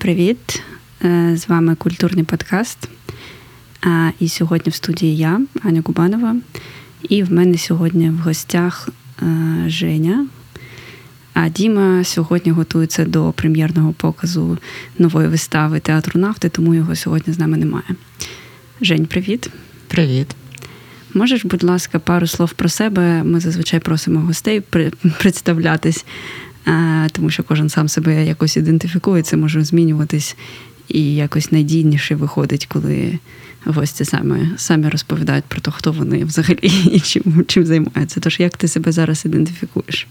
Привіт! Е, з вами культурний подкаст. І сьогодні в студії я, Аня Кубанова, і в мене сьогодні в гостях е, Женя. А Діма сьогодні готується до прем'єрного показу нової вистави театру нафти, тому його сьогодні з нами немає. Жень, привіт. Привіт. Можеш, будь ласка, пару слов про себе. Ми зазвичай просимо гостей представлятись, тому що кожен сам себе якось ідентифікує, це може змінюватись і якось надійніше виходить, коли гості самі самі розповідають про те, хто вони взагалі і чим чим займаються. Тож як ти себе зараз ідентифікуєш?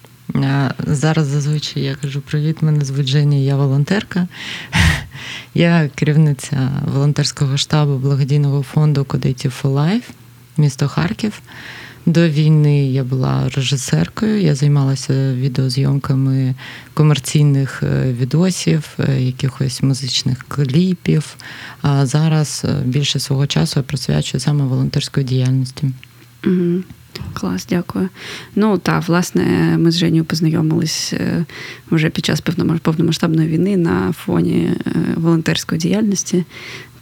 Зараз зазвичай я кажу привіт, мене звуть Жені, я волонтерка. Я керівниця волонтерського штабу благодійного фонду Codity for Life, місто Харків. До війни я була режисеркою, я займалася відеозйомками комерційних е, відосів, е, якихось музичних кліпів. А зараз е, більше свого часу я присвячую саме волонтерської діяльності. Угу. Клас, дякую. Ну так, власне, ми з Женю познайомились вже під час повномасштабної війни на фоні волонтерської діяльності.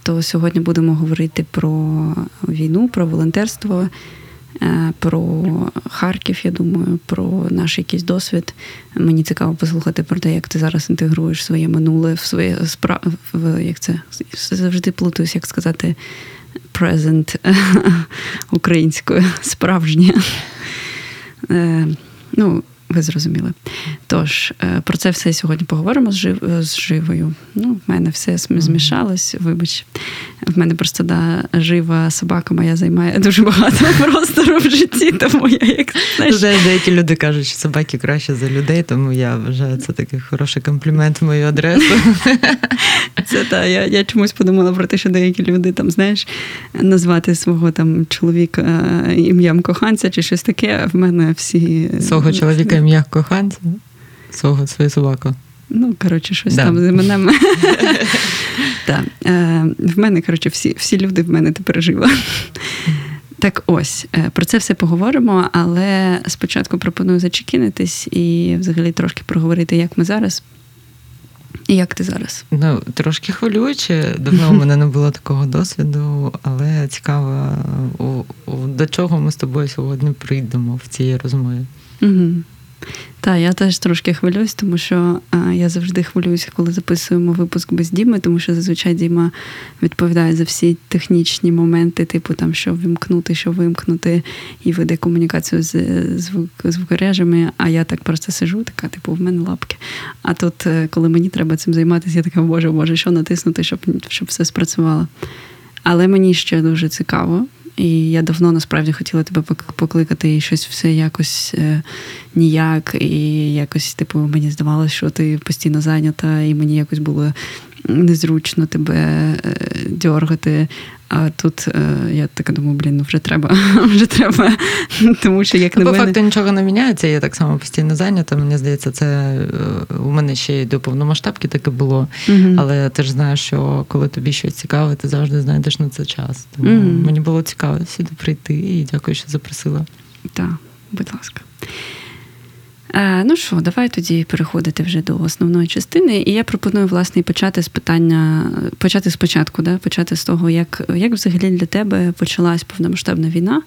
То сьогодні будемо говорити про війну, про волонтерство. Е, про Харків, я думаю, про наш якийсь досвід. Мені цікаво послухати про те, як ти зараз інтегруєш своє минуле в своє справ... як це завжди плутаюсь, як сказати present українською, справжнє. Е, ну, ви зрозуміли. Тож, е, про це все сьогодні поговоримо з жив... з живою. Ну, в мене все змішалось, вибач. В мене просто да, жива собака моя займає дуже багато простору в житті, тому я як знаєш... Деякі люди кажуть, що собаки краще за людей, тому я вважаю це такий хороший комплімент в мою адресу. Це та я я чомусь подумала про те, що деякі люди там, знаєш, назвати свого там чоловіка е, ім'ям коханця чи щось таке. В мене всі свого чоловіка ім'я коханця, свого свою собаку. Ну, коротше, щось да. там з іменем. Так. Е, в мене, коротше, всі всі люди в мене тепер живо. Так ось, е, про це все поговоримо, але спочатку пропоную зачекінитись і взагалі трошки проговорити, як ми зараз. І як ти зараз? Ну, трошки хвилююче. Давно у мене не було такого досвіду, але цікаво, до чого ми з тобою сьогодні прийдемо в цій розмові. Угу. Так, я теж трошки хвилююсь, тому що а, я завжди хвилююся, коли записуємо випуск без Діми, тому що зазвичай Діма відповідає за всі технічні моменти, типу там, що вимкнути, що вимкнути, і веде комунікацію з звук, звукорежами. А я так просто сижу, така, типу, в мене лапки. А тут, е, коли мені треба цим займатися, я така, боже, боже, що натиснути, щоб, щоб все спрацювало. Але мені ще дуже цікаво. І я давно насправді хотіла тебе покликати і щось все якось е, ніяк. І якось, типу, мені здавалося, що ти постійно зайнята, і мені якось було незручно тебе е, дьоргати. А тут е, я така думаю, блін, ну вже треба, вже треба. Тому що як ну, на По мене... факту нічого не міняється, я так само постійно зайнята. Мені здається, це е, у мене ще й до повномасштабки таке було. uh Але ти ж знаєш, що коли тобі щось цікаве, ти завжди знайдеш на це час. Тому uh мені було цікаво сюди прийти і дякую, що запросила. Так, будь ласка. Е, ну що, давай тоді переходити вже до основної частини. І я пропоную власне почати з питання, почати спочатку, да? почати з того, як як взагалі для тебе почалась повномасштабна війна.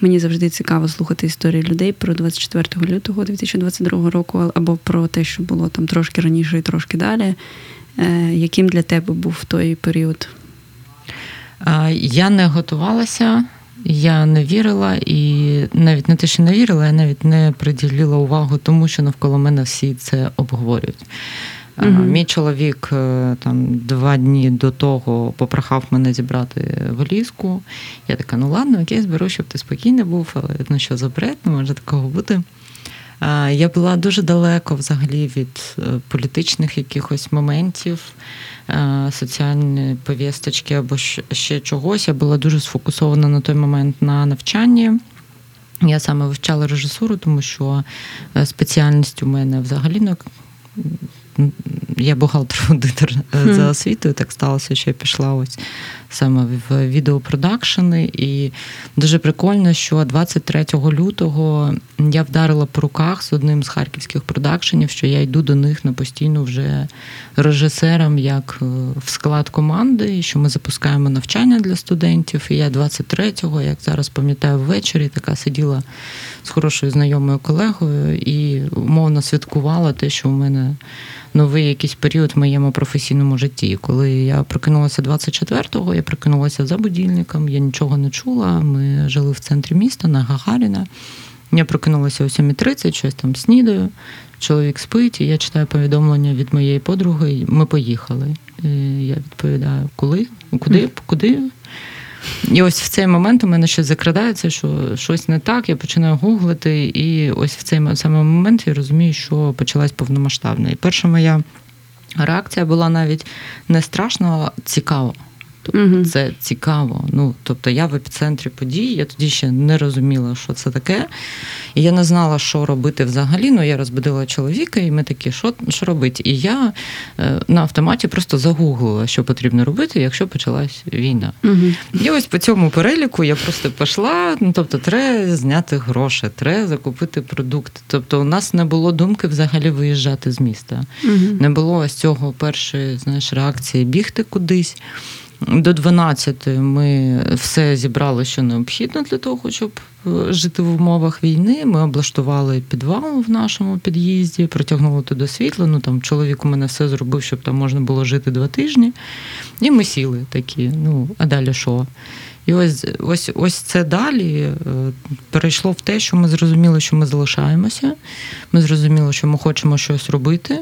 Мені завжди цікаво слухати історії людей про 24 лютого 2022 року, або про те, що було там трошки раніше і трошки далі. Е, яким для тебе був той період? Я не готувалася. Я не вірила і навіть не те, що не вірила, я навіть не приділила увагу тому, що навколо мене всі це обговорюють. Угу. Мій чоловік е, там два дні до того попрохав мене зібрати валізку. Я така, ну ладно, окей, зберу, щоб ти спокійний був, але ну що за бред, не може такого бути. Я була дуже далеко взагалі від е, політичних якихось моментів, е, соціальної повісточки або ще чогось. Я була дуже сфокусована на той момент на навчанні. Я саме вивчала режисуру, тому що е, спеціальність у мене взагалі не я бухгалтер-аудитор за освітою. Так сталося, що я пішла ось саме в відеопродакшени. І дуже прикольно, що 23 лютого я вдарила по руках з одним з харківських продакшенів, що я йду до них на постійно вже режисером, як е, в склад команди, і що ми запускаємо навчання для студентів. І я 23-го, як зараз пам'ятаю, ввечері така сиділа з хорошою знайомою колегою і умовно святкувала те, що у мене новий якийсь період в моєму професійному житті. Коли я прокинулася 24-го, я прокинулася за будильником, я нічого не чула. Ми жили в центрі міста на Гагаріна. Я прокинулася о 7.30, щось там снідаю. Чоловік спить, і я читаю повідомлення від моєї подруги. Ми поїхали. І Я відповідаю, коли? Куди? Куди? І ось в цей момент у мене ще закрадається, що щось не так, я починаю гуглити, і ось в цей самий момент я розумію, що почалась повномасштабна. І перша моя реакція була навіть не страшно, а цікаво. Тобто Це цікаво. Ну, Тобто я в епіцентрі подій, я тоді ще не розуміла, що це таке. І я не знала, що робити взагалі. Ну, я розбудила чоловіка, і ми такі, що що робити? І я е, на автоматі просто загуглила, що потрібно робити, якщо почалась війна. Угу. І ось по цьому переліку я просто пішла. Ну, тобто, треба зняти гроші, треба закупити продукти. Тобто, у нас не було думки взагалі виїжджати з міста. Угу. Не було ось цього першої знаєш, реакції бігти кудись. До 12 ми все зібрали, що необхідно для того, щоб е, жити в умовах війни. Ми облаштували підвал в нашому під'їзді, протягнули туди світло. Ну там чоловік у мене все зробив, щоб там можна було жити два тижні. І ми сіли такі. Ну, а далі що? І ось ось ось це далі е, перейшло в те, що ми зрозуміли, що ми залишаємося. Ми зрозуміли, що ми хочемо щось робити.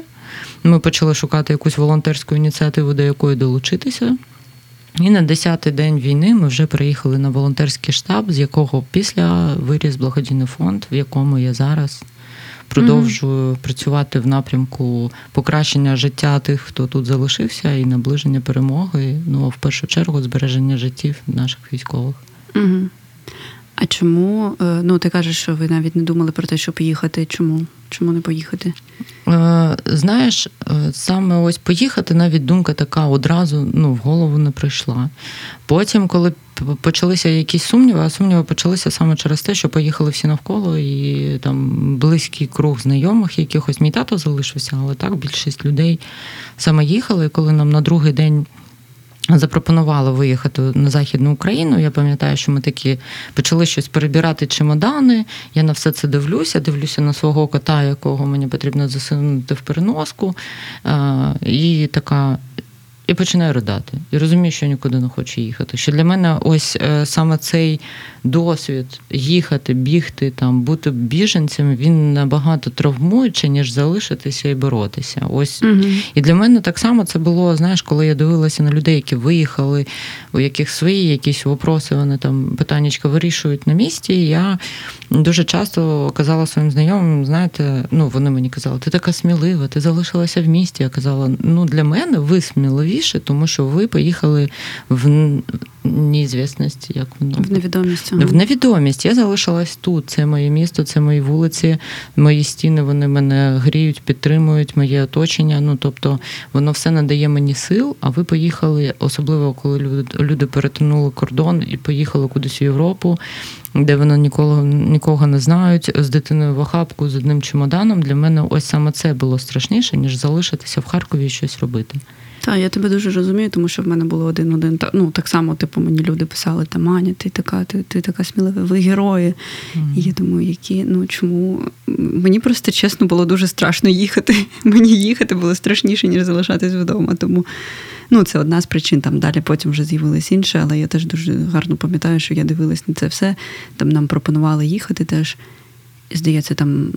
Ми почали шукати якусь волонтерську ініціативу, до якої долучитися. І на 10-й день війни ми вже приїхали на волонтерський штаб, з якого після виріс благодійний фонд, в якому я зараз продовжую mm-hmm. працювати в напрямку покращення життя тих, хто тут залишився, і наближення перемоги. Ну а в першу чергу збереження життів наших військових. Mm-hmm. А чому е, ну ти кажеш, що ви навіть не думали про те, щоб поїхати? Чому? Чому не поїхати? Е, знаєш, е, саме ось поїхати, навіть думка така одразу ну, в голову не прийшла. Потім, коли почалися якісь сумніви, а сумніви почалися саме через те, що поїхали всі навколо, і там близький круг знайомих, якихось мій тато залишився, але так більшість людей саме їхали, коли нам на другий день. Запропонували виїхати на Західну Україну. Я пам'ятаю, що ми такі почали щось перебирати чемодани. Я на все це дивлюся, дивлюся на свого кота, якого мені потрібно засунути в переноску. І така і починаю ридати. І розумію, що я нікуди не хочу їхати. Що для мене ось е, саме цей досвід їхати, бігти, там, бути біженцем, він набагато травмуючий, ніж залишитися і боротися. Ось угу. І для мене так само це було, знаєш, коли я дивилася на людей, які виїхали, у яких свої якісь вопроси, вони там питаннячка вирішують на місці. Я дуже часто казала своїм знайомим, знаєте, ну вони мені казали, ти така смілива, ти залишилася в місті. Я казала, ну для мене ви сміливіші, тому що ви поїхали в неізвісності, як воно в невідомість. В невідомість. Я залишилась тут. Це моє місто, це мої вулиці, мої стіни. Вони мене гріють, підтримують, моє оточення. Ну тобто воно все надає мені сил. А ви поїхали, особливо коли люди люди перетинули кордон і поїхали кудись у Європу де вони нікого нікого не знають, з дитиною в охапку, з одним чемоданом. Для мене ось саме це було страшніше, ніж залишитися в Харкові і щось робити. Так, я тебе дуже розумію, тому що в мене було один-один. Ну так само, типу, мені люди писали, та Маня, ти така, ти ти така смілива, ви герої. Mm-hmm. І я думаю, які, ну чому? Мені просто чесно було дуже страшно їхати. Мені їхати було страшніше, ніж залишатись вдома. Тому Ну, це одна з причин. Там далі потім вже з'явились інші, але я теж дуже гарно пам'ятаю, що я дивилась на це все. Там нам пропонували їхати теж. Здається, там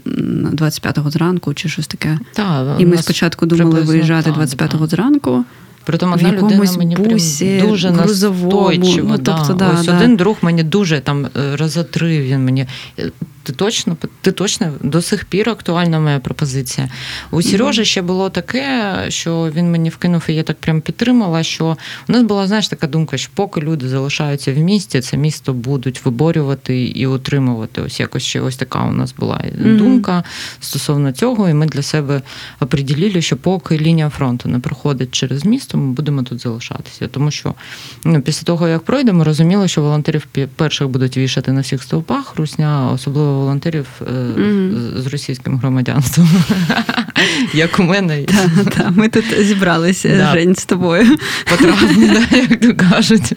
25-го зранку чи щось таке. Та, І ми спочатку думали виїжджати 25-го зранку. Притом одна людина мені бусі, дуже настойчиво. Ну, тобто, да. да, Ось да. один друг мені дуже там е, раза три він мені ти точно ти точно до сих пір актуальна моя пропозиція. У Сережі ще було таке, що він мені вкинув, і я так прям підтримала. Що у нас була знаєш така думка, що поки люди залишаються в місті, це місто будуть виборювати і утримувати. Ось якось ще ось така у нас була mm-hmm. думка стосовно цього. І ми для себе оприділили, що поки лінія фронту не проходить через місто, ми будемо тут залишатися. Тому що ну, після того, як пройдемо, розуміло, що волонтерів перших будуть вішати на всіх стовпах, русня, особливо волонтерів mm-hmm. з російським громадянством, як у мене. Так, Ми тут зібралися, Жень, з тобою. Потрапили, як то кажуть.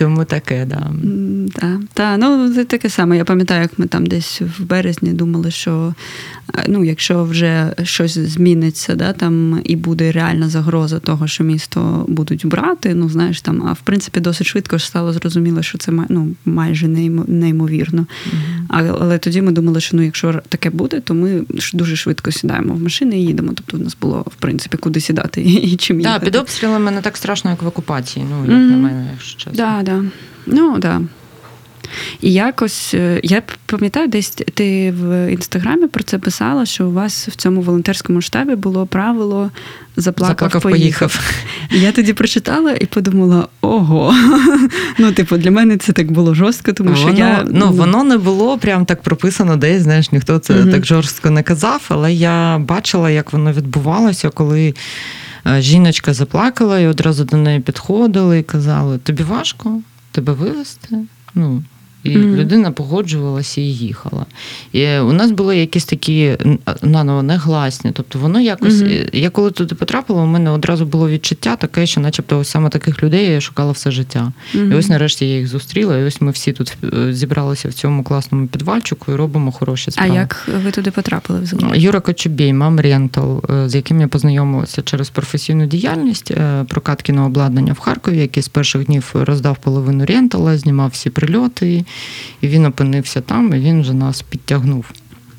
Тому таке, да. Так, та, ну це таке саме. Я пам'ятаю, як ми там десь в березні думали, що е, ну, якщо вже щось зміниться, да, там і буде реальна загроза того, що місто будуть брати, ну знаєш там, а в принципі досить швидко ж стало зрозуміло, що це ну, майже неймовірно. Mm-hmm. Але, але тоді ми думали, що ну, якщо таке буде, то ми дуже швидко сідаємо в машини і їдемо. Тобто у нас було в принципі куди сідати і чим їхати. Так, під обстрілами не так страшно, як в окупації. Ну як mm-hmm. на мене, якщо чесно. Да, да. Ну. Да. І якось е, я пам'ятаю, десь ти в інстаграмі про це писала, що у вас в цьому волонтерському штабі було правило заплакав, Заплакав поїхав. І я тоді прочитала і подумала: ого, ну, типу, для мене це так було жорстко, тому що воно, я. Ну, ну, воно не було прям так прописано, десь, знаєш, ніхто це угу. так жорстко не казав, але я бачила, як воно відбувалося, коли. Е, жіночка заплакала і одразу до неї підходили і казали: Тобі важко? тебе вивезти. Ну, і mm-hmm. людина погоджувалася і їхала. І У нас були якісь такі наново негласні. Тобто воно якось. Mm-hmm. Я коли туди потрапила, у мене одразу було відчуття таке, що, начебто, ось саме таких людей я шукала все життя. Mm-hmm. І ось нарешті я їх зустріла, і ось ми всі тут е, зібралися в цьому класному підвальчику і робимо хороші справи. А як ви туди потрапили взагалі? Юра Кочубій, мам Рентал, е, з яким я познайомилася через професійну діяльність прокаткіного обладнання в Харкові, який з перших днів роздав половину рентала, знімав всі прильоти. І він опинився там, і він вже нас підтягнув.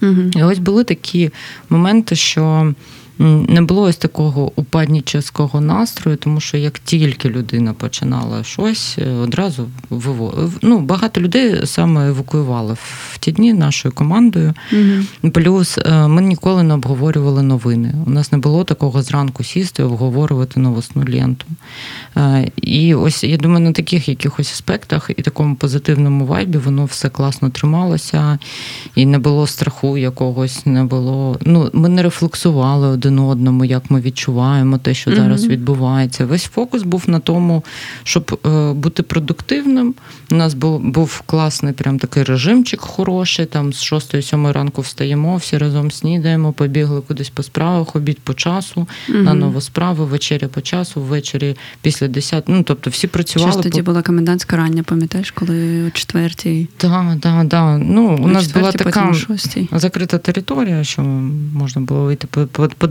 Угу. І ось були такі моменти, що не було ось такого упаднічого настрою, тому що як тільки людина починала щось, е, одразу виво... ну, багато людей саме евакуювали в ті дні нашою командою. Угу. Плюс е, ми ніколи не обговорювали новини. У нас не було такого зранку сісти, обговорювати новосну ленту. Е, і ось я думаю, на таких якихось аспектах і такому позитивному вайбі воно все класно трималося, і не було страху якогось, не було. Ну, ми не рефлексували один один одному, як ми відчуваємо те, що зараз відбувається. Весь фокус був на тому, щоб е, бути продуктивним. У нас був був класний прям такий режимчик хороший. Там з 6-7 ранку встаємо, всі разом снідаємо, побігли кудись по справах, обід по часу, на нову справу, вечеря по часу, ввечері після 10. Ну тобто всі працювали. Що ж тоді по... була комендантська рання, пам'ятаєш, коли о четвертій? Так, так, так. Ну, у нас була така закрита територія, що можна було вийти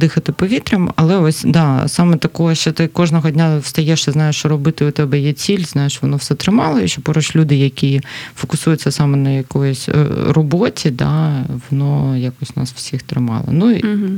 подихати дихати повітрям, але ось да, саме такого, що ти кожного дня встаєш і знаєш, що робити у тебе є ціль, знаєш, воно все тримало, і що поруч люди, які фокусуються саме на якоїсь е, роботі, да, воно якось нас всіх тримало. Ну, угу.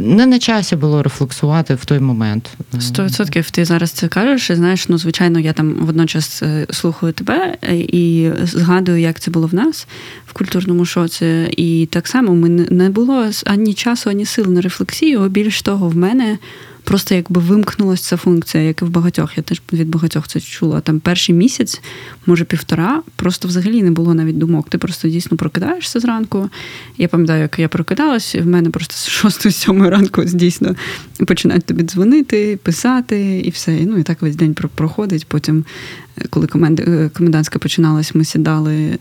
Не на часі було рефлексувати в той момент. Сто відсотків ти зараз це кажеш. і Знаєш, ну звичайно, я там водночас е, слухаю тебе е, і згадую, як це було в нас в культурному шоці. І так само ми не було ані часу, ані сил на рефлексію. Більш того, в мене просто якби вимкнулася ця функція, як і в багатьох. Я теж від багатьох це чула. Там перший місяць, може півтора, просто взагалі не було навіть думок. Ти просто дійсно прокидаєшся зранку. Я пам'ятаю, як я прокидалась, і в мене просто з 6-7 ранку дійсно починають тобі дзвонити, писати і все. Ну і так весь день проходить. Потім коли е, комендантська починалась, ми сідали е,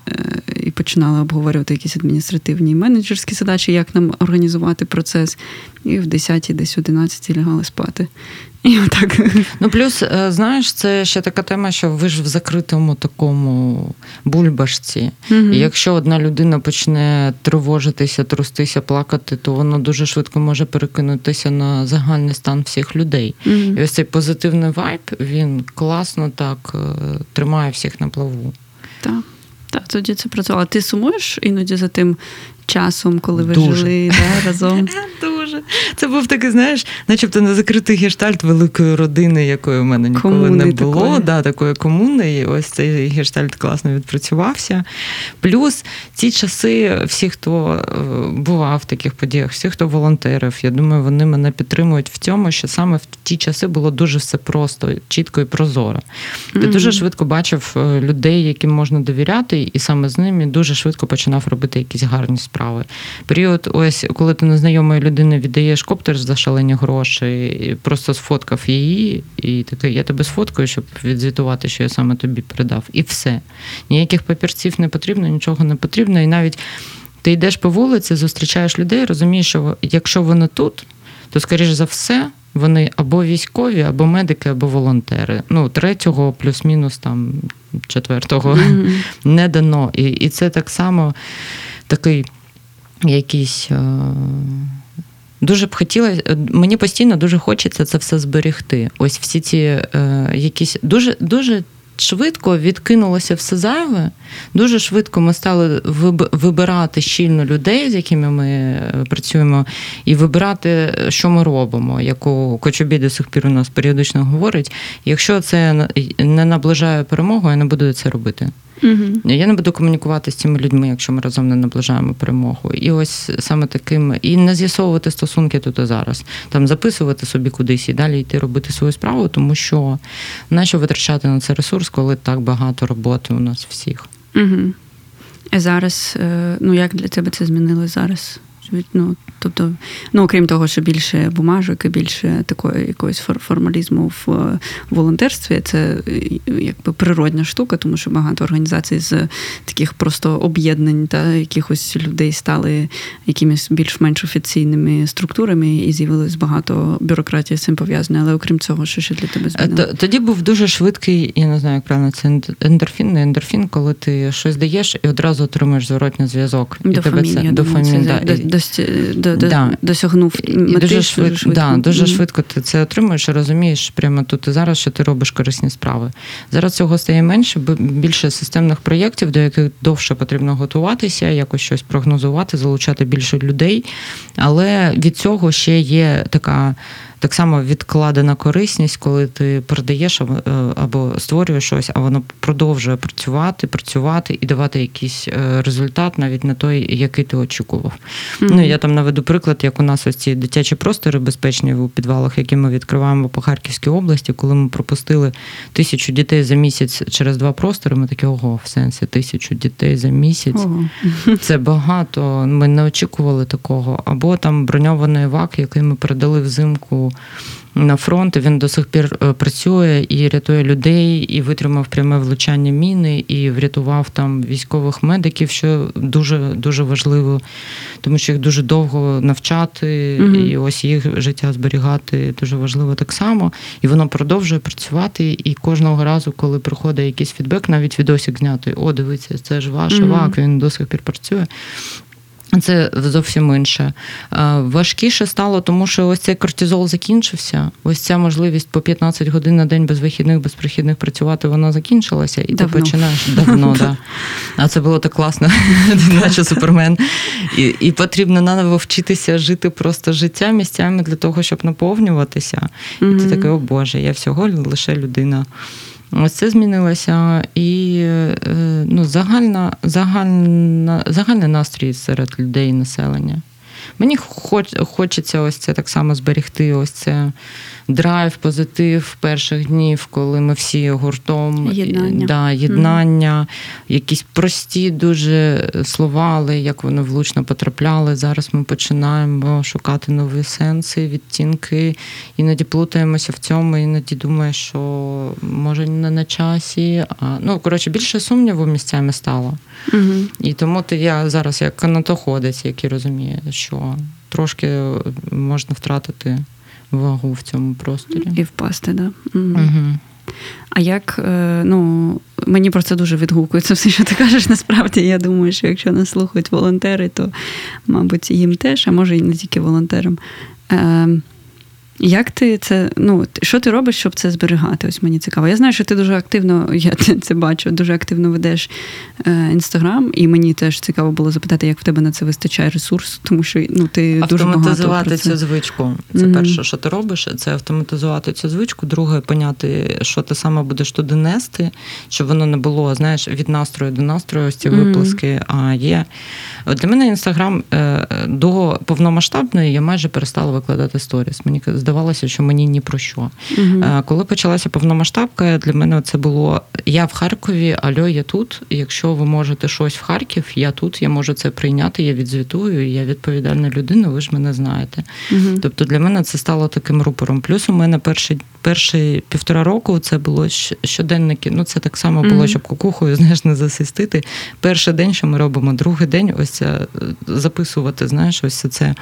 починали обговорювати якісь адміністративні і менеджерські задачі, як нам організувати процес. І в 10 десь 11 лягали спати. І отак. Ну, плюс, е, знаєш, це ще така тема, що ви ж в закритому такому бульбашці. Угу. І якщо одна людина почне тривожитися, трустися, плакати, то воно дуже швидко може перекинутися на загальний стан всіх людей. Угу. І ось цей позитивний вайб, він класно так е, тримає всіх на плаву. Так. Так, тоді це працювало. Ти сумуєш іноді за тим, часом, коли ви Дуже. жили да, разом? Дуже. Це був такий, знаєш, начебто не закритий гештальт великої родини, якої в мене ніколи комуни не було. Такої. Да, такої комуни. І ось цей гештальт класно відпрацювався. Плюс ці часи, всі, хто е, бував в таких подіях, всі, хто волонтерив, я думаю, вони мене підтримують в цьому, що саме в ті часи було дуже все просто, чітко і прозоро. Ти mm-hmm. дуже швидко бачив е, людей, яким можна довіряти, і саме з ними дуже швидко починав робити якісь гарні справи. Період, ось коли ти незнайомої людини віддаєш коптер за шалені гроші, і просто сфоткав її, і такий, я тебе сфоткаю, щоб відзвітувати, що я саме тобі передав. І все. Ніяких папірців не потрібно, нічого не потрібно. І навіть ти йдеш по вулиці, зустрічаєш людей, розумієш, що якщо вони тут, то, скоріш за все, вони або військові, або медики, або волонтери. Ну, третього, плюс-мінус там четвертого mm-hmm. не дано. І, І це так само такий якийсь. Е, дуже б хотілося, мені постійно дуже хочеться це все зберегти. Ось всі ці е, якісь дуже дуже швидко відкинулося все зайве. Дуже швидко ми стали вибирати щільно людей, з якими ми е, працюємо, і вибирати, що ми робимо. Яку Кочубі до сих пір у нас періодично говорить: якщо це не наближає перемогу, я не буду це робити. Угу. Я не буду комунікувати з цими людьми, якщо ми разом не наближаємо перемогу. І ось саме таким, і не з'ясовувати стосунки тут і зараз, там записувати собі кудись і далі йти робити свою справу, тому що нащо витрачати на це ресурс, коли так багато роботи у нас всіх. Угу. Зараз, е, ну як для тебе це змінилось зараз? Ну, Тобто, ну окрім того, що більше бумажок і більше такої якогось формалізму в е, волонтерстві, це е, якби природня штука, тому що багато організацій з таких просто об'єднань та якихось людей стали якимись більш-менш офіційними структурами, і з'явилось багато бюрократії з цим пов'язане. Але окрім цього, що ще для тебе змінило? Тоді був дуже швидкий, я не знаю, як правильно це ендорфін, не ендорфін, коли ти щось даєш і одразу отримуєш зворотній зв'язок. І тебе це дофамін, да, до, до, да. досягнув мети дуже швидко. Дуже швидко. Да, дуже швидко ти це отримуєш і розумієш прямо тут і зараз, що ти робиш корисні справи. Зараз цього стає менше, більше системних проєктів, до яких довше потрібно готуватися, якось щось прогнозувати, залучати більше людей. Але від цього ще є така так само відкладена корисність, коли ти передаєш е, або створюєш щось, а воно продовжує працювати, працювати і давати якийсь е, результат, навіть не той, який ти очікував. Mm-hmm. Ну я там наведу приклад, як у нас ось ці дитячі простори безпечні у підвалах, які ми відкриваємо по Харківській області, коли ми пропустили тисячу дітей за місяць через два простори. Ми такі ого, в сенсі тисячу дітей за місяць. Ого. Це багато. Ми не очікували такого. Або там броньований вак, який ми передали взимку на фронт. Він до сих пір е, працює і рятує людей, і витримав пряме влучання міни, і врятував там військових медиків, що дуже дуже важливо, тому що їх дуже довго навчати, угу. і ось їх життя зберігати дуже важливо так само. І воно продовжує працювати. І кожного разу, коли приходить якийсь фідбек, навіть відосик знятий, о, дивіться, це ж ваш угу. вак, він до сих пір працює. Це зовсім інше. Важкіше стало, тому що ось цей кортизол закінчився. Ось ця можливість по 15 годин на день без вихідних, без прихідних працювати, вона закінчилася, і давно. ти починаєш давно. да. А це було так класно, наче супермен. І і потрібно наново вчитися жити просто життя місцями для того, щоб наповнюватися. І ти такий, о Боже, я всього лише людина. Ось це змінилося, і е, ну, загальна, загальна, загальний настрій серед людей населення. Мені хоч, хочеться ось це так само зберегти. Ось це драйв, позитив перших днів, коли ми всі гуртом єднання, да, єднання mm. якісь прості дуже слова, але як вони влучно потрапляли. Зараз ми починаємо шукати нові сенси, відтінки, іноді плутаємося в цьому, іноді думаю, що може не на часі. А, Ну, коротше, більше сумніву місцями стало. Mm-hmm. І тому то я зараз як канатоходець, який розуміє, що трошки можна втратити вагу в цьому просторі. І впасти, так. Да? Угу. А як, е, ну, мені про це дуже відгукується все, що ти кажеш, насправді. Я думаю, що якщо нас слухають волонтери, то, мабуть, їм теж, а може і не тільки волонтерам. Е, Як ти це, ну, що ти робиш, щоб це зберігати? Ось мені цікаво. Я знаю, що ти дуже активно, я це бачу, дуже активно ведеш інстаграм, і мені теж цікаво було запитати, як в тебе на це вистачає ресурс, тому що ну, ти дуже багато Автоматизувати цю звичку. Це mm-hmm. перше, що ти робиш, це автоматизувати цю звичку. Друге, поняти, що ти саме будеш туди нести, щоб воно не було, знаєш, від настрою до настрою, ось ці mm-hmm. виплески. А є. От Для мене інстаграм е, до повномасштабної я майже перестала викладати сторіс. Мені здавалося, що мені ні про що. Mm-hmm. Коли почалася повномасштабка, для мене це було я в Харкові, альо, я тут. Якщо ви можете щось в Харків, я тут, я можу це прийняти, я відзвітую, я відповідальна людина, ви ж мене знаєте. Mm-hmm. Тобто для мене це стало таким рупором. Плюс у мене перший перші півтора року це було щоденники. Ну це так само було, щоб кукухою знаєш, не засистити. Перший день, що ми робимо, другий день, ось це записувати, знаєш, ось це.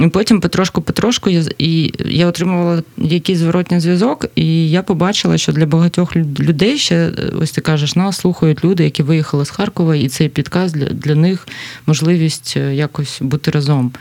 І потім потрошку-потрошку я і я отримувала якийсь зворотній зв'язок, і я побачила, що для багатьох людей ще ось ти кажеш, нас слухають люди, які виїхали з Харкова, і цей підказ для, для них можливість е, якось бути разом.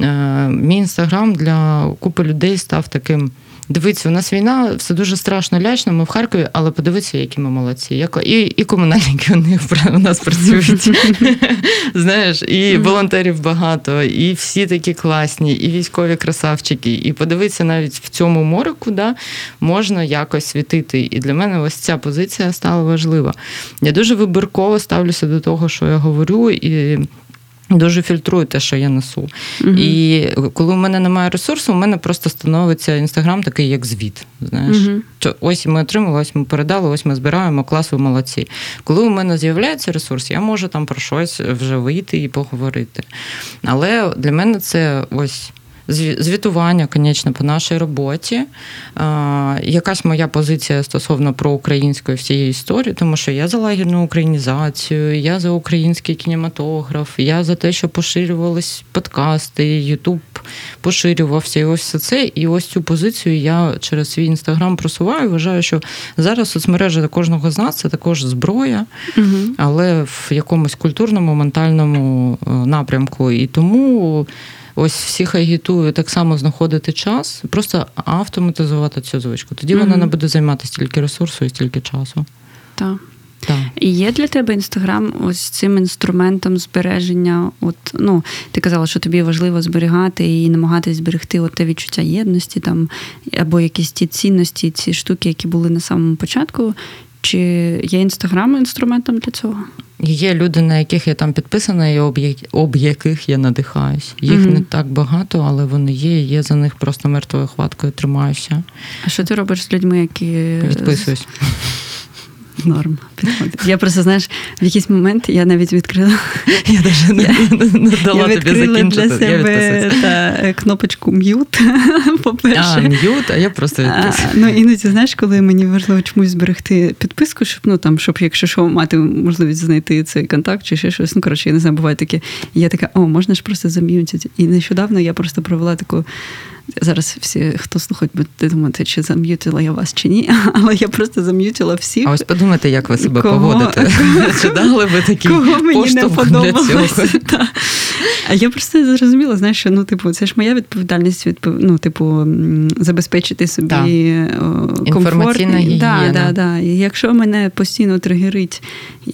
Е, мій інстаграм для купи людей став таким. Дивіться, у нас війна, все дуже страшно лячно. Ми в Харкові, але подивіться, які ми молодці. Як і і комунальники у них у нас працюють. Знаєш, і волонтерів багато, і всі такі класні, і військові красавчики. І подивитися навіть в цьому морику, да, можна якось світити. І для мене ось ця позиція стала важлива. Я дуже вибірково ставлюся до того, що я говорю. і Дуже фільтрую те, що я несу. uh І коли у мене немає ресурсу, у мене просто становиться інстаграм такий, як звіт. Знаєш, uh ось ми отримали, ось ми передали, ось ми збираємо клас, ви молодці. Коли у мене з'являється ресурс, я можу там про щось вже вийти і поговорити. Але для мене це ось звітування, звісно, по нашій роботі. Якась моя позиція стосовно проукраїнської всієї історії, тому що я за лагідну українізацію, я за український кінематограф, я за те, що поширювались подкасти, Ютуб поширювався і ось все це. І ось цю позицію я через свій інстаграм просуваю. Вважаю, що зараз соцмережа для кожного з нас це також зброя, угу. але в якомусь культурному, ментальному е, напрямку. І тому. Ось всіх агітую так само знаходити час, просто автоматизувати цю звичку. Тоді mm-hmm. вона не буде займати стільки ресурсу і стільки часу. Так. Так. І є для тебе інстаграм ось цим інструментом збереження. От ну ти казала, що тобі важливо зберігати і намагатись зберегти от те відчуття єдності, там або якісь ті цінності, ці штуки, які були на самому початку. Чи є інстаграм інструментом для цього? Є люди, на яких я там підписана, і об яких я надихаюсь. Їх mm-hmm. не так багато, але вони є. і Я за них просто мертвою хваткою тримаюся. А що ти робиш з людьми, які відписуюсь? Норм підходить. Я просто, знаєш, в якийсь момент я навіть відкрила. Я навіть не, не дала я тобі закінчити. для себе та, кнопочку м'ют, по-перше. А, м'ют, а я просто відписую. Ну, іноді, знаєш, коли мені важливо чомусь зберегти підписку, щоб, ну, там, щоб якщо що, мати можливість знайти цей контакт чи ще щось. Ну, коротше, я не знаю, буває таке. І я така, о, можна ж просто зам'ютити. І нещодавно я просто провела таку Зараз всі, хто слухать, будете думати, чи зам'ютила я вас, чи ні. Але я просто зам'ютила всіх. А ось подумайте, як ви себе кого, поводите. Чи дали ви такий кого мені не подобалося. А я просто зрозуміла, знаєш, що ну, типу, це ж моя відповідальність відпов... ну, типу, забезпечити собі комфорт. Да, да, да. І Якщо мене постійно тригерить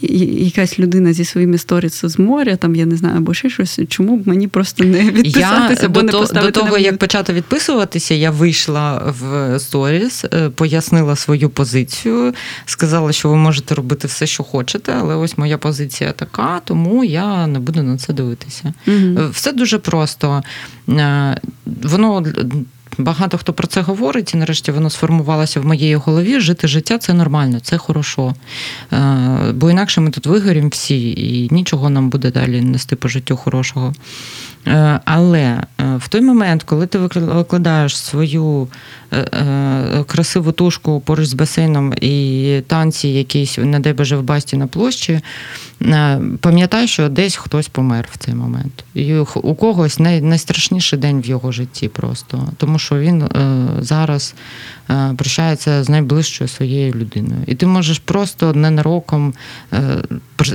якась людина зі своїми сторіс з моря, там я не знаю, або ще щось, чому б мені просто не відписатися, або не поставити до того, як почати відписуватися, я вийшла в сторіс, е, пояснила свою позицію, сказала, що ви можете робити все, що хочете, але ось моя позиція така, тому я не буду на це дивитися. Угу. Все дуже просто. Е, воно Багато хто про це говорить, і нарешті воно сформувалося в моїй голові. Жити життя це нормально, це хорошо. Е, бо інакше ми тут вигорім всі, і нічого нам буде далі нести по життю хорошого. Е, але е, в той момент, коли ти викладаєш свою красиву тушку поруч з басейном і танці, якісь, не дай Боже, в басті на площі, пам'ятай, що десь хтось помер в цей момент. І у когось найстрашніший день в його житті просто. Тому що він зараз прощається з найближчою своєю людиною. І ти можеш просто ненароком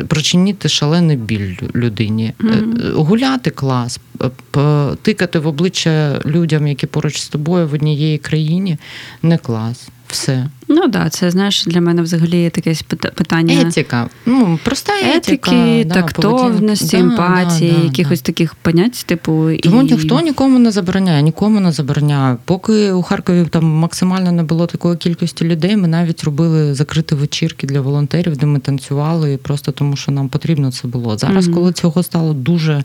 причинити шалений біль людині. Mm-hmm. Гуляти клас. Тикати в обличчя людям, які поруч з тобою в однієї країні, не клас. Все. Ну так, да, це знаєш для мене взагалі таке питання етика. Ну, проста етика, етики, да, тактовності, емпатії, да, да, якихось таких понять, типу. Тому і... ніхто нікому не забороняє, нікому не забороняє. Поки у Харкові там максимально не було такої кількості людей, ми навіть робили закриті вечірки для волонтерів, де ми танцювали, просто тому що нам потрібно це було. Зараз, mm-hmm. коли цього стало дуже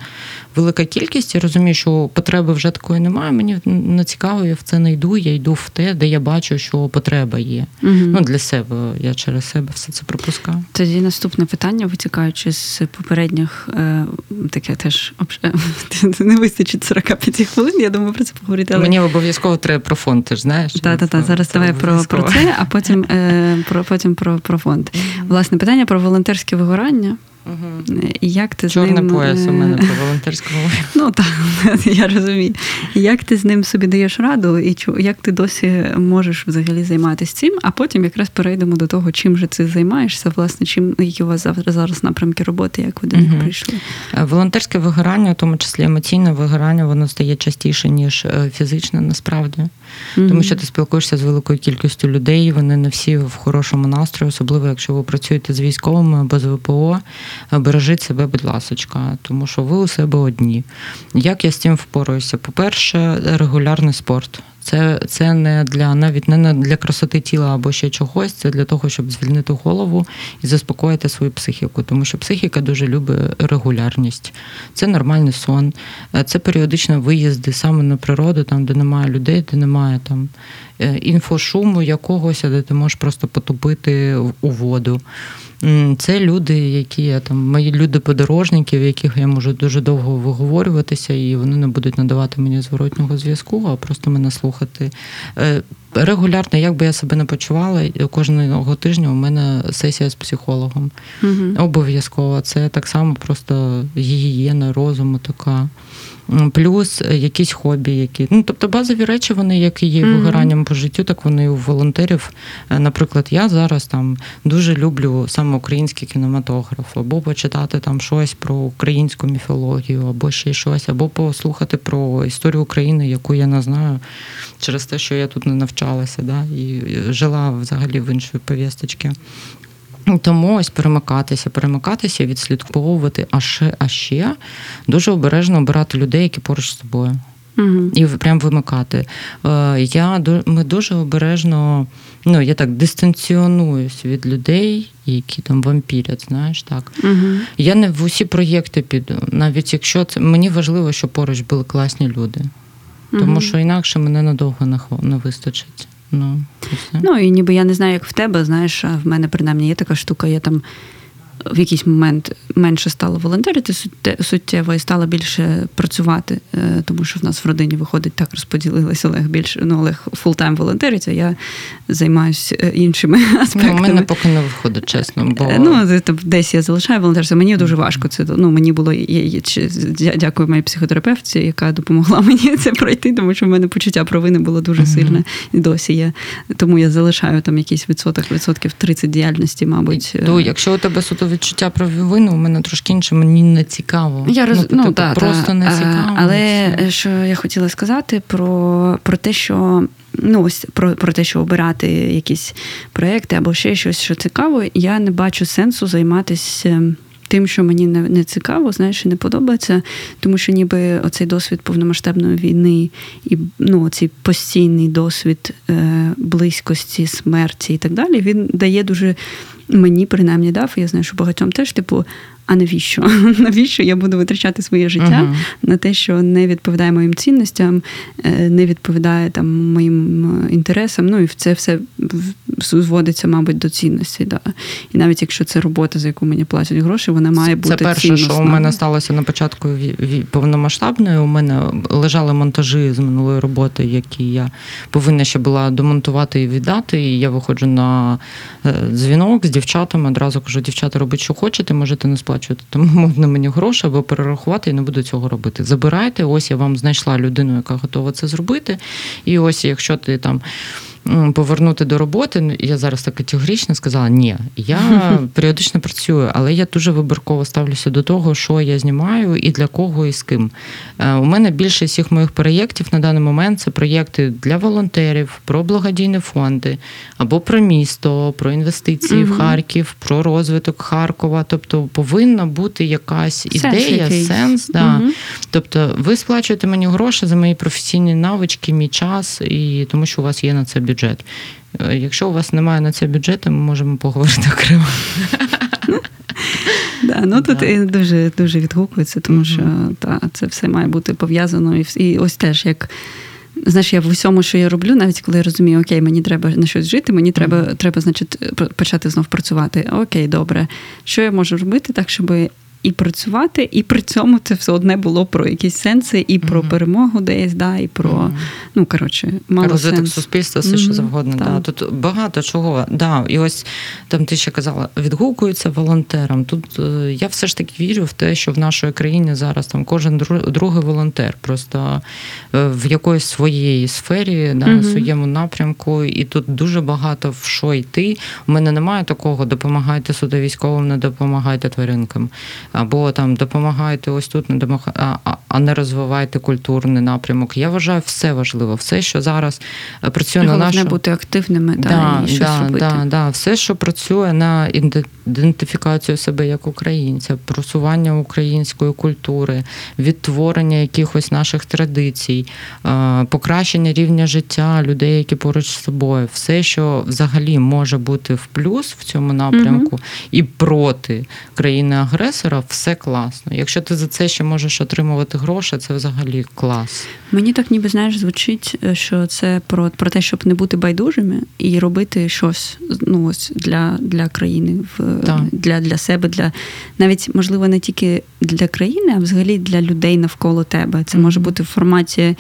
велика кількість, я розумію, що потреби вже такої немає. Мені не цікаво, я в це не йду. Я йду в те, де я бачу, що потреба є. Угу. Ну, Для себе. Я через себе все це пропускаю. Тоді наступне питання, витікаючи з попередніх, е, таке теж не вистачить 45 хвилин. Я думаю, про це поговорити. Але... Мені обов'язково треба про фонд, ти ж знаєш? Так, так, так. Зараз давай про про це, а потім е, про потім про, про фонд. Власне, питання про волонтерське вигорання. Угу. Як ти Чорний з ним... пояс у мене по волонтерському. Ну так, я розумію. Як ти з ним собі даєш раду, і як ти досі можеш взагалі займатися цим, а потім якраз перейдемо до того, чим же ти займаєшся, власне, чим які у вас зараз напрямки роботи, як ви до них угу. прийшли? Е, волонтерське вигорання, в тому числі емоційне вигорання, воно стає частіше, ніж е, фізичне, насправді. Угу. Тому що ти спілкуєшся з великою кількістю людей, вони не всі в хорошому настрої, особливо якщо ви працюєте з військовими або з ВПО бережіть себе, будь ласочка, тому що ви у себе одні. Як я з цим впораюся? По-перше, регулярний спорт. Це це не для навіть не для красоти тіла або ще чогось, це для того, щоб звільнити голову і заспокоїти свою психіку, тому що психіка дуже любить регулярність. Це нормальний сон, це періодичні виїзди саме на природу, там де немає людей, де немає там е, інфошуму якогось, де ти можеш просто потопити у воду. Це люди, які я там, мої люди-подорожники, в яких я можу дуже довго виговорюватися, і вони не будуть надавати мені зворотнього зв'язку, а просто мене слухати. Регулярно, як би я себе не почувала, кожного тижня у мене сесія з психологом. Угу. Обов'язково. Це так само просто гігієна розуму така плюс якісь хобі, які ну тобто базові речі, вони як і є вигоранням по життю, так вони у волонтерів. Е, наприклад, я зараз там дуже люблю саме український кінематограф, або почитати там щось про українську міфологію, або ще щось, або послухати про історію України, яку я не знаю через те, що я тут не навчалася, да, і жила взагалі в іншій повісточці. Тому ось перемикатися, перемикатися, відслідковувати, а ще а ще дуже обережно обирати людей, які поруч з тобою. Угу. І прям вимикати. Е, я Ми дуже обережно, ну я так дистанціонуюсь від людей, які там вампірять, знаєш так. Угу. Я не в усі проєкти піду, навіть якщо це мені важливо, щоб поруч були класні люди. Тому що інакше мене надовго не вистачить. Ну, ну і ніби я не знаю, як в тебе, знаєш, а в мене принаймні є така штука, я там в якийсь момент менше стала волонтерити суттєво і стала більше працювати, е, тому що в нас в родині виходить так розподілилися Олег більше ну, Олег full-time волонтерить, а я займаюся е, іншими аспектами. Ну, У мене поки не виходить, чесно. Бо... Е, ну, десь я залишаю волонтерство. Мені дуже важко це. Ну, Мені було дякую моїй психотерапевтці, яка допомогла мені це пройти, тому що в мене почуття провини було дуже сильне і досі є. Тому я залишаю там якийсь відсоток, відсотків 30 діяльності, мабуть. Ну, Якщо у тебе суто відчуття про вину у мене трошки інше, мені не цікаво. Я роз... ну, ну, типу, та, просто та. не цікаво. Але що я хотіла сказати про про те, що ну ось про, про те, що обирати якісь проекти або ще щось, що цікаво, я не бачу сенсу займатися. Тим, що мені не не цікаво, знаєш, і не подобається, тому що ніби оцей досвід повномасштабної війни і ну, цей постійний досвід е, близькості, смерті і так далі, він дає дуже мені принаймні дав. Я знаю, що багатьом теж, типу, а навіщо? Навіщо я буду витрачати своє життя uh-huh. на те, що не відповідає моїм цінностям, е, не відповідає там моїм е, інтересам. Ну і це все зводиться, мабуть, до цінності. Да. І навіть якщо це робота, за яку мені платять гроші, вона має бути Це перше, цінностна. що у мене сталося на початку повномасштабної. У мене лежали монтажі з минулої роботи, які я повинна ще була домонтувати і віддати. І я виходжу на е, дзвінок з дівчатами. Одразу кажу, дівчата, робіть, що хочете, можете не сплачувати сплачувати, тому можна мені гроші або перерахувати і не буду цього робити. Забирайте, ось я вам знайшла людину, яка готова це зробити. І ось, якщо ти там повернути до роботи. Я зараз так категорично сказала: ні, я періодично працюю, але я дуже вибірково ставлюся до того, що я знімаю і для кого і з ким. Е, у мене більше всіх моїх проєктів на даний момент це проєкти для волонтерів, про благодійні фонди або про місто, про інвестиції в Харків, про розвиток Харкова. Тобто повинна бути якась ідея, сенс. сенс да. Тобто, ви сплачуєте мені гроші за мої професійні навички, мій час, і тому що у вас є на це бюджет. Е, якщо у вас немає на це бюджету, ми можемо поговорити окремо. Да, ну тут да. дуже дуже відгукується, тому що та, це все має бути пов'язано. І і ось теж як. Знаєш, я в усьому, що я роблю, навіть коли я розумію, окей, мені треба на щось жити, мені треба, треба, значить, почати знов працювати. Окей, добре. Що я можу робити так, щоб і працювати, і при цьому це все одне було про якісь сенси, і про mm-hmm. перемогу десь, да, і про mm-hmm. ну коротше, мало розвиток сенс. суспільства, все mm-hmm. що завгодно. Да. Тут багато чого. Да. І ось там ти ще казала, відгукуються волонтерам. Тут е, я все ж таки вірю в те, що в нашій країні зараз там кожен другий волонтер, просто е, в якоїсь своєї сфері, да, своєму напрямку, і тут дуже багато в що йти. У мене немає такого, допомагайте сюди військовим, не допомагайте тваринкам або там допомагайте ось тут, не допомагайте, а, не розвивайте культурний напрямок. Я вважаю, все важливо, все, що зараз е, працює Головне на нашу... бути активними, да, да, і щось да, робити. Да, да, все, що працює на ідентифікацію себе як українця, просування української культури, відтворення якихось наших традицій, е, покращення рівня життя людей, які поруч з собою, все, що взагалі може бути в плюс в цьому напрямку, угу. і проти країни-агресора все класно. Якщо ти за це ще можеш отримувати гроші, це взагалі клас. Мені так ніби знаєш, звучить, е, що це про про те, щоб не бути байдужими і робити щось ну ось для для країни, в так. для для себе, для навіть можливо не тільки для країни, а взагалі для людей навколо тебе. Це mm-hmm. може бути в форматі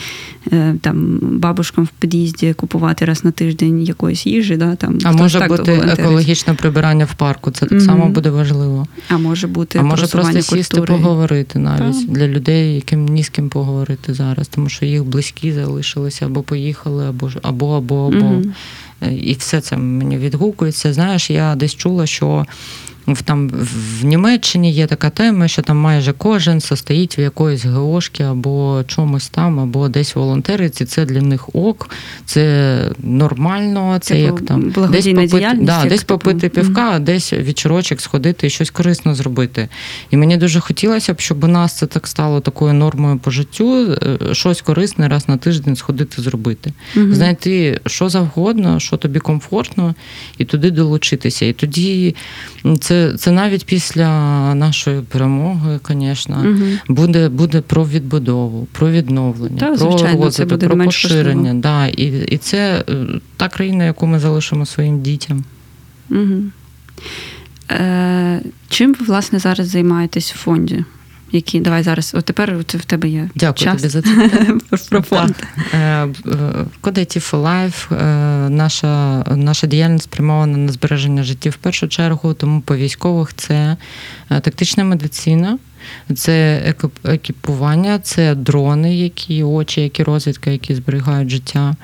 е, там бабушкам в під'їзді купувати раз на тиждень якоїсь їжі. Да, там А може бути екологічне прибирання в парку. Це так mm-hmm. само буде важливо. А може бути а може просто сісти поговорити навіть так. для людей, яким ні з ким поговорити зараз, тому що їх близькі залишилися або поїхали, або або або або. Mm-hmm. І все це мені відгукується. Знаєш, я десь чула, що в там в Німеччині є така тема, що там майже кожен состоїть в якоїсь ГОшки або чомусь там, або десь волонтериці. Це для них ок, це нормально. Це типу, як там десь попити, да, десь попити півка, mm десь вічорочок сходити і щось корисно зробити. І мені дуже хотілося б, щоб у нас це так стало такою нормою по життю, е, щось корисне раз на тиждень сходити зробити. mm Знайти що завгодно, що тобі комфортно, і туди долучитися. І тоді це це навіть після нашої перемоги, звісно, угу. буде буде про відбудову, про відновлення, Та, про звичайно, розвиток, про поширення. Да, І і це е, та країна, яку ми залишимо своїм дітям. Угу. Е, Чим ви власне зараз займаєтесь в фонді? Які давай зараз. От тепер в тебе є. Дякую час. тобі за це. Про фонд. Е, е, Кодеті for Life, е, наша наша діяльність спрямована на збереження життів в першу чергу, тому по військових це тактична медицина. Це екіпування, це дрони, які очі, які розвідка, які зберігають життя.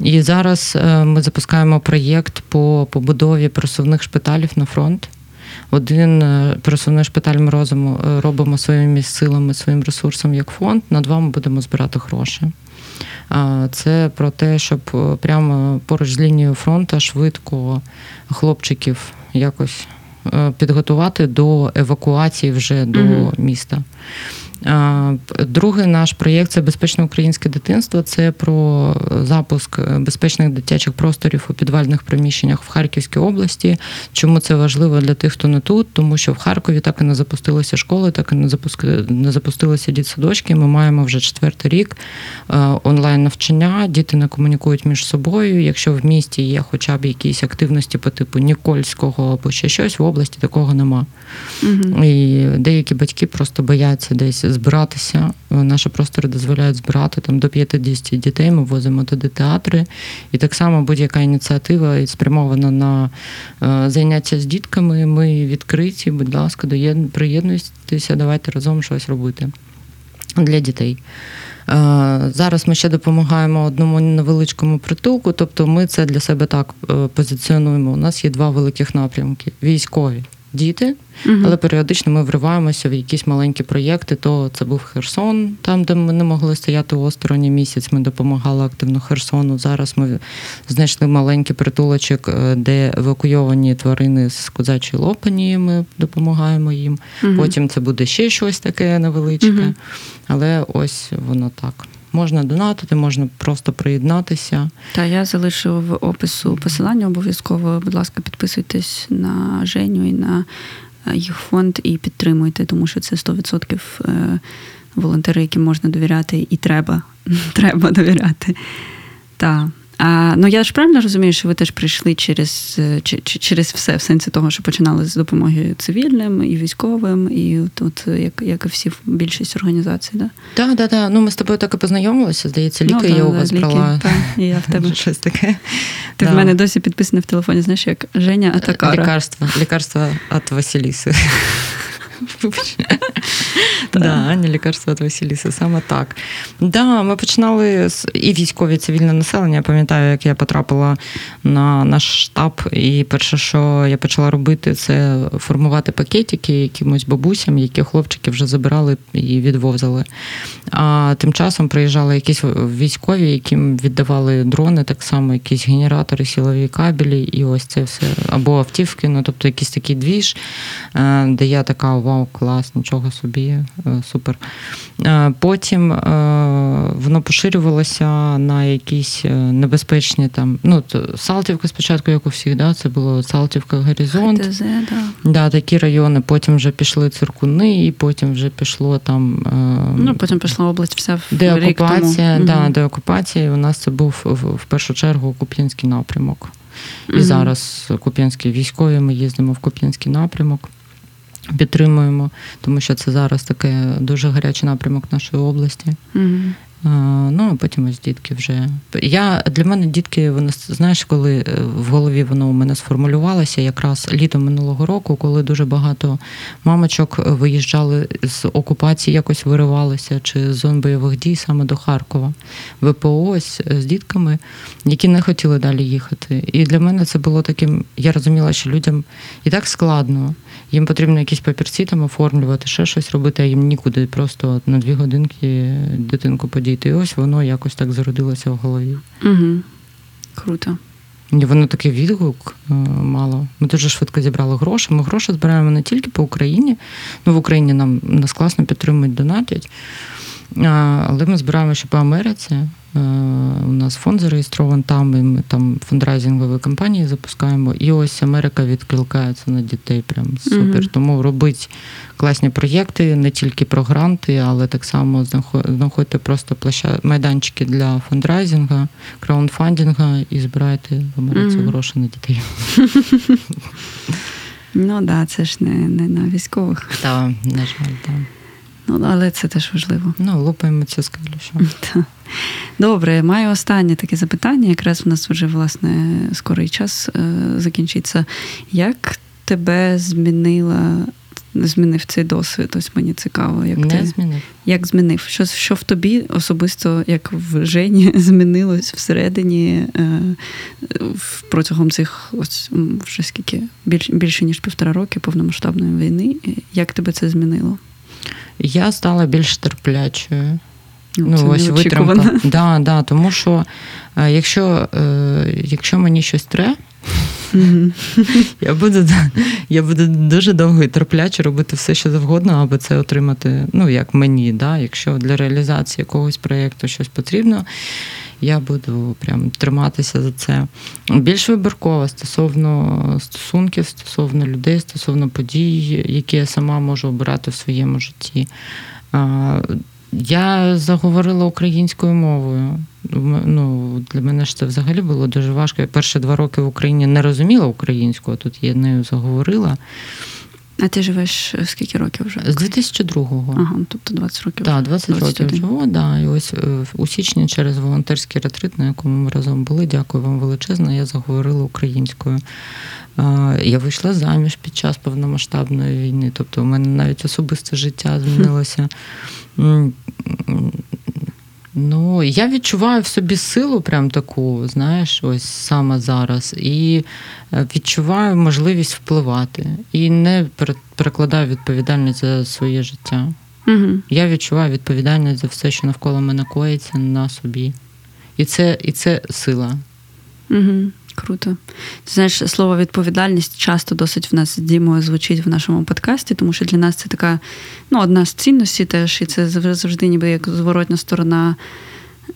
І зараз ми запускаємо проєкт по побудові просувних шпиталів на фронт. Один е, пересувний шпиталь ми розуму е, робимо своїми силами, своїм ресурсом як фонд. На два ми будемо збирати гроші. Це про те, щоб е, прямо поруч з лінією фронту швидко хлопчиків якось підготувати до евакуації вже до mm міста. Другий наш проєкт це безпечне українське дитинство. Це про запуск безпечних дитячих просторів у підвальних приміщеннях в Харківській області. Чому це важливо для тих, хто не тут? Тому що в Харкові так і не запустилися школи, так і не не запустилися дітсадочки. Ми маємо вже четвертий рік онлайн навчання. Діти не комунікують між собою. Якщо в місті є хоча б якісь активності по типу Нікольського або ще щось, в області такого нема. Угу. І деякі батьки просто бояться десь збиратися. Наші простори дозволяють збирати там до 50 дітей. Ми возимо туди театри. І так само будь-яка ініціатива спрямована на е, заняття з дітками. Ми відкриті, будь ласка, приєднуйтеся, давайте разом щось робити для дітей. Зараз ми ще допомагаємо одному невеличкому притулку, тобто ми це для себе так позиціонуємо. У нас є два великих напрямки: військові діти, угу. але періодично ми вриваємося в якісь маленькі проєкти. То це був Херсон, там, де ми не могли стояти осторонь місяць. Ми допомагали активно Херсону. Зараз ми знайшли маленький притулочок, е, де евакуйовані тварини з козачої лопані. Ми допомагаємо їм. Угу. Потім це буде ще щось таке невеличке, угу. але ось воно так. Можна донатити, можна просто приєднатися. Та я залишу в опису посилання обов'язково. Будь ласка, підписуйтесь на Женю і на е, їх фонд і підтримуйте, тому що це 100% е, волонтери, яким можна довіряти, і треба, треба довіряти. Так. А, Ну я ж правильно розумію, що ви теж прийшли через е, через все, в сенсі того, що починали з допомоги цивільним і військовим, і тут, як як і всі більшість організацій, да? Так, так, так. Ну ми з тобою так і познайомилися. Здається, ліки ну, я у вас ліки, брала. Так, і я в тебе щось таке. Ти да. в мене досі підписаний в телефоні, знаєш, як Женя Атакара. Лікарство, лікарство від Василіси. Да, Аня лікарства від Василіси, саме так. Да, Ми починали з і військові цивільне населення. Я пам'ятаю, як я потрапила на наш штаб, і перше, що я почала робити, це формувати пакетики якимось бабусям, які хлопчики вже забирали і відвозили. А тим часом приїжджали якісь військові, яким віддавали дрони, так само, якісь генератори, силові кабелі, і ось це все або автівки, ну тобто якийсь такий двіж, е, де я така вау, клас, нічого собі, е, супер. Е, потім е, воно поширювалося на якісь небезпечні там. ну, Салтівка спочатку, як у всіх, да, це було Салтівка, Горизонт. ХТЗ, да. Да, Такі райони, потім вже пішли циркуни, і потім вже пішло там. Ну, Потім пішла область вся в деокупація. Рік тому. Да, угу. Деокупація, і у нас це був в першу чергу Куп'янський напрямок. І угу. зараз Куп'янські військові, ми їздимо в Куп'янський напрямок. Підтримуємо, тому що це зараз таке дуже гарячий напрямок нашої області. Mm-hmm. Ну, а потім ось дітки вже. Я Для мене дітки, вони знаєш, коли е, в голові воно у мене сформулювалося якраз літом минулого року, коли дуже багато мамочок виїжджали з окупації, якось виривалися, чи з зон бойових дій саме до Харкова. ВПО ось з дітками, які не хотіли далі їхати. І для мене це було таким, я розуміла, що людям і так складно. Їм потрібно якісь папірці там оформлювати, ще щось робити, а їм нікуди просто на дві годинки дитинку подійти. І ось воно якось так зародилося в голові. Угу. Круто. І воно такий відгук е, мало. Ми дуже швидко зібрали гроші. Ми гроші збираємо не тільки по Україні. Ну, в Україні нам нас класно підтримують, донатять. Але ми збираємо ще по Америці. Е, у нас фонд зареєстрований там, і ми там фондрайзингові кампанії запускаємо. І ось Америка відкликається на дітей. Прям супер. Mm-hmm. Тому робить класні проєкти, не тільки про гранти, але так само знаходьте просто площа... майданчики для фондрайзинга, краундфандинга і збирайте в Америці mm-hmm. гроші на дітей. Ну так, це ж не на військових. Так, на жаль, так. Ну, але це теж важливо. Ну, лупаємо цю скалю. Добре, маю останнє таке запитання. Якраз у нас вже власне скорий час е, закінчиться. Як тебе змінила? Змінив цей досвід, ось мені цікаво, як не ти змінив. Як змінив? Що що в тобі особисто, як в Жені, змінилось всередині е, протягом цих ось вже скільки більш, більше ніж півтора роки повномасштабної війни? Як тебе це змінило? Я стала більш терплячою. Ну, ну ось витримка. Да, да, Тому що е, якщо е, якщо мені щось треба, mm-hmm. я буду я буду дуже довго і терпляче робити все, що завгодно, аби це отримати, ну, як мені. Да? Якщо для реалізації якогось проєкту щось потрібно, я буду прям триматися за це. Більш вибірково стосовно стосунків, стосовно людей, стосовно подій, які я сама можу обирати в своєму житті. Я заговорила українською мовою. Ну, Для мене ж це взагалі було дуже важко. Я перші два роки в Україні не розуміла українську, а тут я нею заговорила. А ти живеш е, скільки років вже? З 2002-го. Ага, тобто 20 років. Так, 20 21. років живу, да. І ось е, у січні через волонтерський ретрит, на якому ми разом були, дякую вам величезно, я заговорила українською. Я вийшла заміж під час повномасштабної війни. Тобто, у мене навіть особисте життя змінилося. Ну, я відчуваю в собі силу, прям таку, знаєш, ось саме зараз, і е, відчуваю можливість впливати. І не перекладаю відповідальність за своє життя. Угу. Я відчуваю відповідальність за все, що навколо мене коїться на собі. І це, І це сила. Угу. Круто. Ти знаєш, слово відповідальність часто досить в нас з Дімою звучить в нашому подкасті, тому що для нас це така ну, одна з цінностей теж, і це завжди ніби як зворотня сторона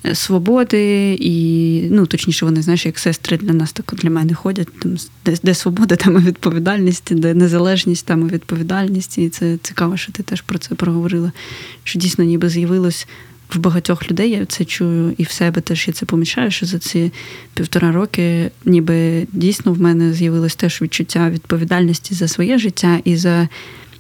е, свободи, і, ну, точніше, вони, знаєш, як сестри для нас, так для мене ходять. Там, Де де свобода, там і відповідальність, де незалежність, там і відповідальність. І це цікаво, що ти теж про це проговорила. Що дійсно ніби з'явилось в багатьох людей я це чую, і в себе теж я це помічаю, що за ці півтора роки, ніби дійсно в мене з'явилось теж відчуття відповідальності за своє життя і за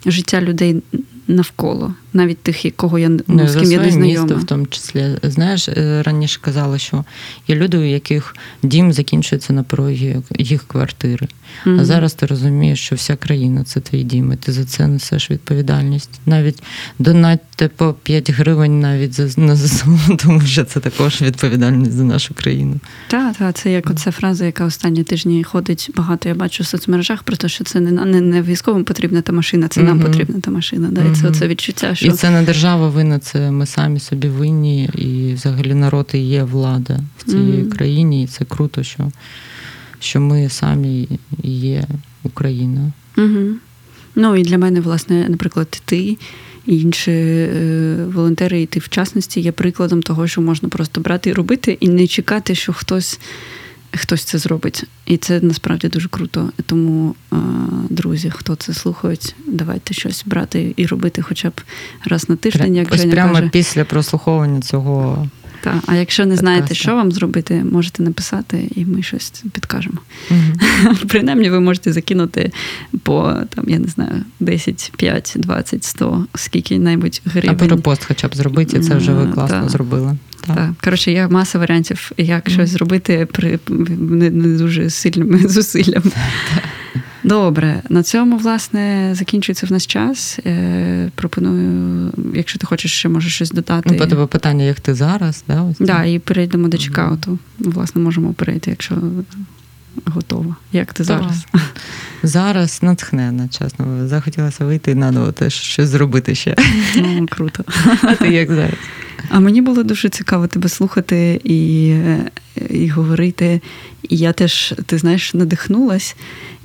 життя людей навколо, навіть тих, кого я ну, з ким я не знайома. місто в тому числі. Знаєш, е, раніше казали, що є люди, у яких дім закінчується на порогі їх квартири. Mm-hmm. А зараз ти розумієш, що вся країна це твій дім, і ти за це несеш відповідальність. Навіть донатьте по 5 гривень навіть за на ЗСУ, тому що це також відповідальність за нашу країну. Так, так, це як оця фраза, яка останні тижні ходить багато. Я бачу в соцмережах про те, що це не не, не військовим потрібна та машина, це mm-hmm. нам потрібна та машина. Да? І це оце відчуття, що і це не держава винна, це ми самі собі винні, і взагалі народ і є влада в цій mm-hmm. країні, і це круто, що що ми самі є Україна. Угу. Ну і для мене, власне, наприклад, ти і інші е, волонтери, і ти в частності є прикладом того, що можна просто брати і робити, і не чекати, що хтось хтось це зробить. І це насправді дуже круто. Тому, е, друзі, хто це слухають, давайте щось брати і робити хоча б раз на тиждень, як Ось Женя прямо каже. після прослуховування цього. Так, а якщо не знаєте, що вам зробити, можете написати, і ми щось підкажемо. Угу. Принаймні, ви можете закинути по там, я не знаю, 10, 5, 20, 100, скільки-небудь гривень. А перепост хоча б зробити, це вже ви класно так. зробили. Так. так. Коротше, є маса варіантів, як mm. щось зробити при не, не дуже сильними зусиллями. Добре, на цьому, власне, закінчується в нас час. Е, Пропоную, якщо ти хочеш, ще можеш щось додати. Ну, по тебе питання, як ти зараз, да? Так, да, і перейдемо до чекауту. Власне, можемо перейти, якщо готова. Як ти зараз? Зараз натхнена, чесно. Захотілося вийти і наново теж щось зробити ще. Ну, Круто. А ти як зараз? А мені було дуже цікаво тебе слухати і і говорити. І я теж, ти знаєш, надихнулась.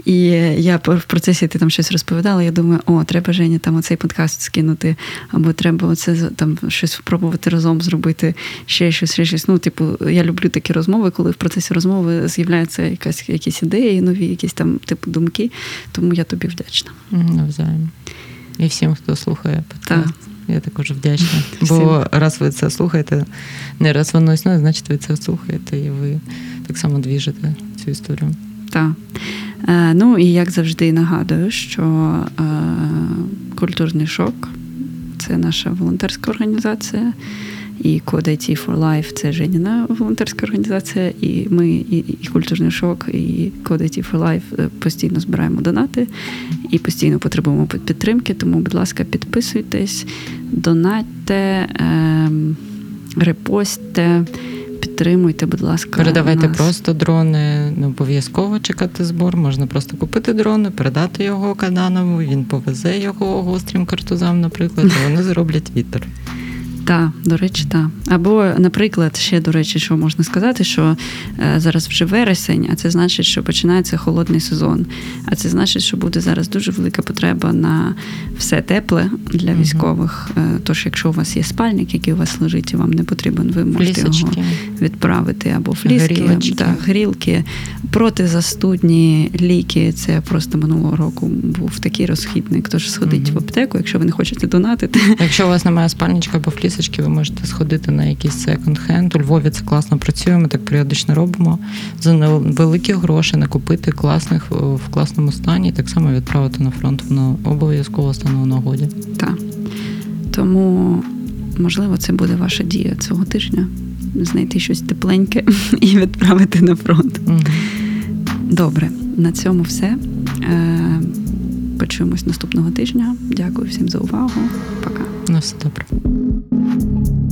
І я в процесі ти там щось розповідала. Я думаю, о, треба Женя там оцей подкаст скинути, або треба оце там щось спробувати разом зробити, ще щось, ще щось. Ну, типу, я люблю такі розмови, коли в процесі розмови з'являються якась якісь ідеї, нові, якісь там типу думки. Тому я тобі вдячна. Навзаєм. І всім, хто слухає подкаст. Так. Я також вдячна. Бо раз ви це слухаєте, не раз воно існує, значить ви це слухаєте, і ви так само двіжите цю історію. Так. Е, ну і як завжди нагадую, що е, культурний шок це наша волонтерська організація. І Code IT for Life це Женіна волонтерська організація, і ми, і, і культурний шок, і Code IT for Life е, постійно збираємо донати і постійно потребуємо підтримки. Тому, будь ласка, підписуйтесь, донатьте, ем, репостьте. Підтримуйте, будь ласка. Передавайте нас. просто дрони, не обов'язково чекати збор. Можна просто купити дрони, передати його Каданову, він повезе його гострим картузам, наприклад, і вони зроблять вітер. Так, до речі, так. Або, наприклад, ще до речі, що можна сказати, що е, зараз вже вересень, а це значить, що починається холодний сезон. А це значить, що буде зараз дуже велика потреба на все тепле для військових. Угу. Тож, якщо у вас є спальник, який у вас лежить, і вам не потрібен, ви можете Флісочки. його відправити або фліски, та, грілки, протизастудні ліки. Це просто минулого року був такий розхідник. Тож сходіть угу. в аптеку, якщо ви не хочете донатити. Якщо у вас немає спальничка або фліс місячки ви можете сходити на якийсь секонд-хенд. У Львові це класно працює, ми так періодично робимо. За невеликі гроші накупити класних в класному стані і так само відправити на фронт. Воно обов'язково стане у нагоді. Так. Тому, можливо, це буде ваша дія цього тижня. Знайти щось тепленьке і відправити на фронт. Угу. Добре, на цьому все. Е, почуємось наступного тижня. Дякую всім за увагу. Пока. На все добре. thank you